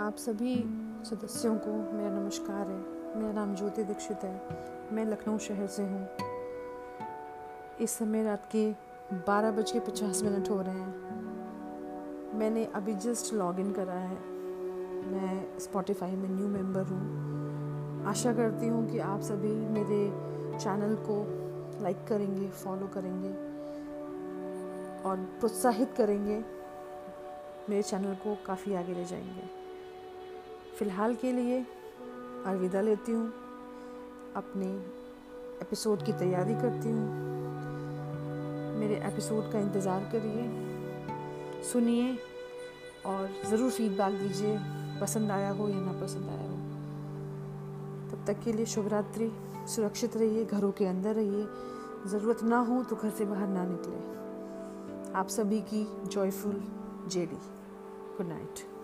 आप सभी सदस्यों को मेरा नमस्कार है। मेरा नाम ज्योति दीक्षित है। मैं लखनऊ शहर से हूँ। इस समय रात के बारह बज के पचास मिनट हो रहे हैं। मैंने अभी जस्ट लॉग इन करा है। मैं स्पॉटिफाई में न्यू मेंबर हूँ। आशा करती हूँ कि आप सभी मेरे चैनल को लाइक करेंगे फॉलो करेंगे और प्रोत्साहित करेंगे। मेरे चैनल को काफ़ी आगे ले जाएँगे। फ़िलहाल के लिए अलविदा लेती हूँ। अपने एपिसोड की तैयारी करती हूँ। मेरे एपिसोड का इंतज़ार करिए, सुनिए और ज़रूर फीडबैक दीजिए, पसंद आया हो या ना पसंद आया हो। तब तक के लिए शुभ रात्रि। सुरक्षित रहिए, घरों के अंदर रहिए। ज़रूरत ना हो तो घर से बाहर ना निकले। आप सभी की जॉयफुल जेडी गुड नाइट